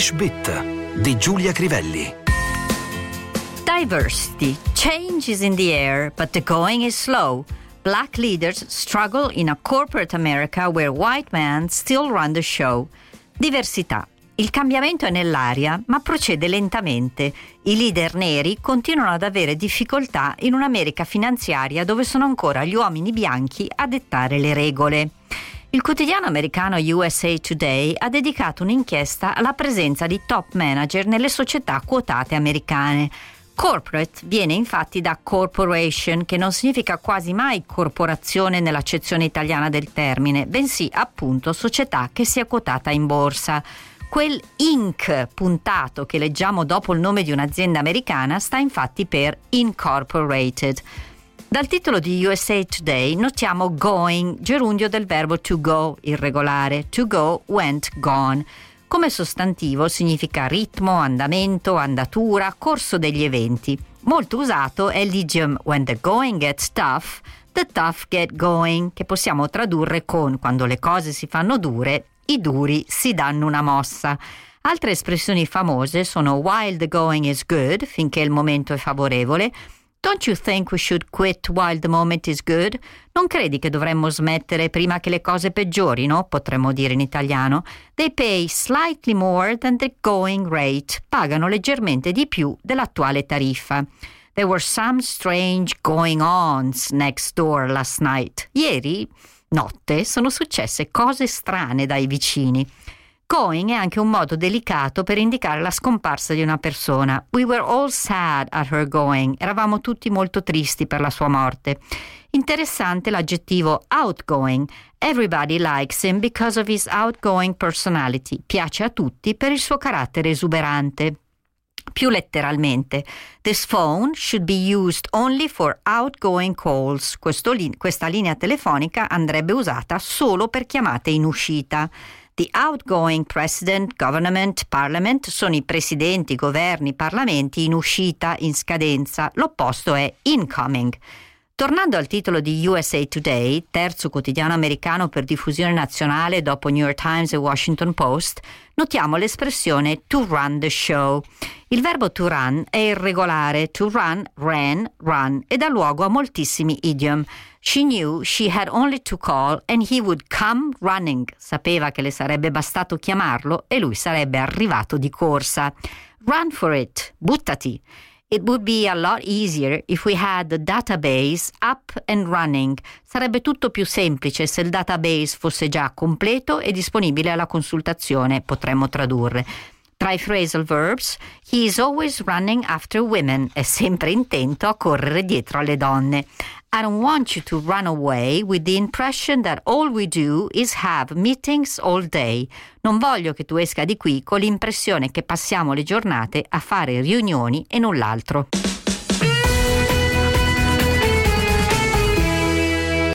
English Bit di Giulia Crivelli. Diversity. Change is in the air, but the going is slow. Black leaders struggle in a corporate America where white men still run the show. Diversità. Il cambiamento è nell'aria, ma procede lentamente. I leader neri continuano ad avere difficoltà in un'America finanziaria dove sono ancora gli uomini bianchi a dettare le regole. Il quotidiano americano USA Today ha dedicato un'inchiesta alla presenza di top manager nelle società quotate americane. Corporate viene infatti da corporation, che non significa quasi mai corporazione nell'accezione italiana del termine, bensì appunto società che sia quotata in borsa. Quel Inc. puntato che leggiamo dopo il nome di un'azienda americana sta infatti per Incorporated. Dal titolo di USA Today notiamo going, gerundio del verbo to go, irregolare. To go, went, gone. Come sostantivo significa ritmo, andamento, andatura, corso degli eventi. Molto usato è l'idiom when the going gets tough, the tough get going, che possiamo tradurre con quando le cose si fanno dure, i duri si danno una mossa. Altre espressioni famose sono while the going is good, finché il momento è favorevole, Don't you think we should quit while the moment is good? Non credi che dovremmo smettere prima che le cose peggiorino? Potremmo dire in italiano. They pay slightly more than the going rate. Pagano leggermente di più dell'attuale tariffa. There were some strange going ons next door last night. Ieri notte sono successe cose strane dai vicini. Going è anche un modo delicato per indicare la scomparsa di una persona. We were all sad at her going. Eravamo tutti molto tristi per la sua morte. Interessante l'aggettivo outgoing. Everybody likes him because of his outgoing personality. Piace a tutti per il suo carattere esuberante. Più letteralmente, this phone should be used only for outgoing calls. Li- questa linea telefonica andrebbe usata solo per chiamate in uscita. The outgoing president, government, parliament sono i presidenti, governi, parlamenti in uscita, in scadenza. L'opposto è incoming. Tornando al titolo di USA Today, terzo quotidiano americano per diffusione nazionale dopo New York Times e Washington Post, notiamo l'espressione to run the show. Il verbo to run è irregolare, to run, ran, run e dà luogo a moltissimi idiom. She knew she had only to call and he would come running. Sapeva che le sarebbe bastato chiamarlo e lui sarebbe arrivato di corsa. Run for it, buttati. It would be a lot easier if we had the database up and running. Sarebbe tutto più semplice se il database fosse già completo e disponibile alla consultazione, potremmo tradurre. Tra i phrasal verbs, he is always running after women, è sempre intento a correre dietro alle donne. I don't want you to run away with the impression that all we do is have meetings all day. Non voglio che tu esca di qui con l'impressione che passiamo le giornate a fare riunioni e null'altro.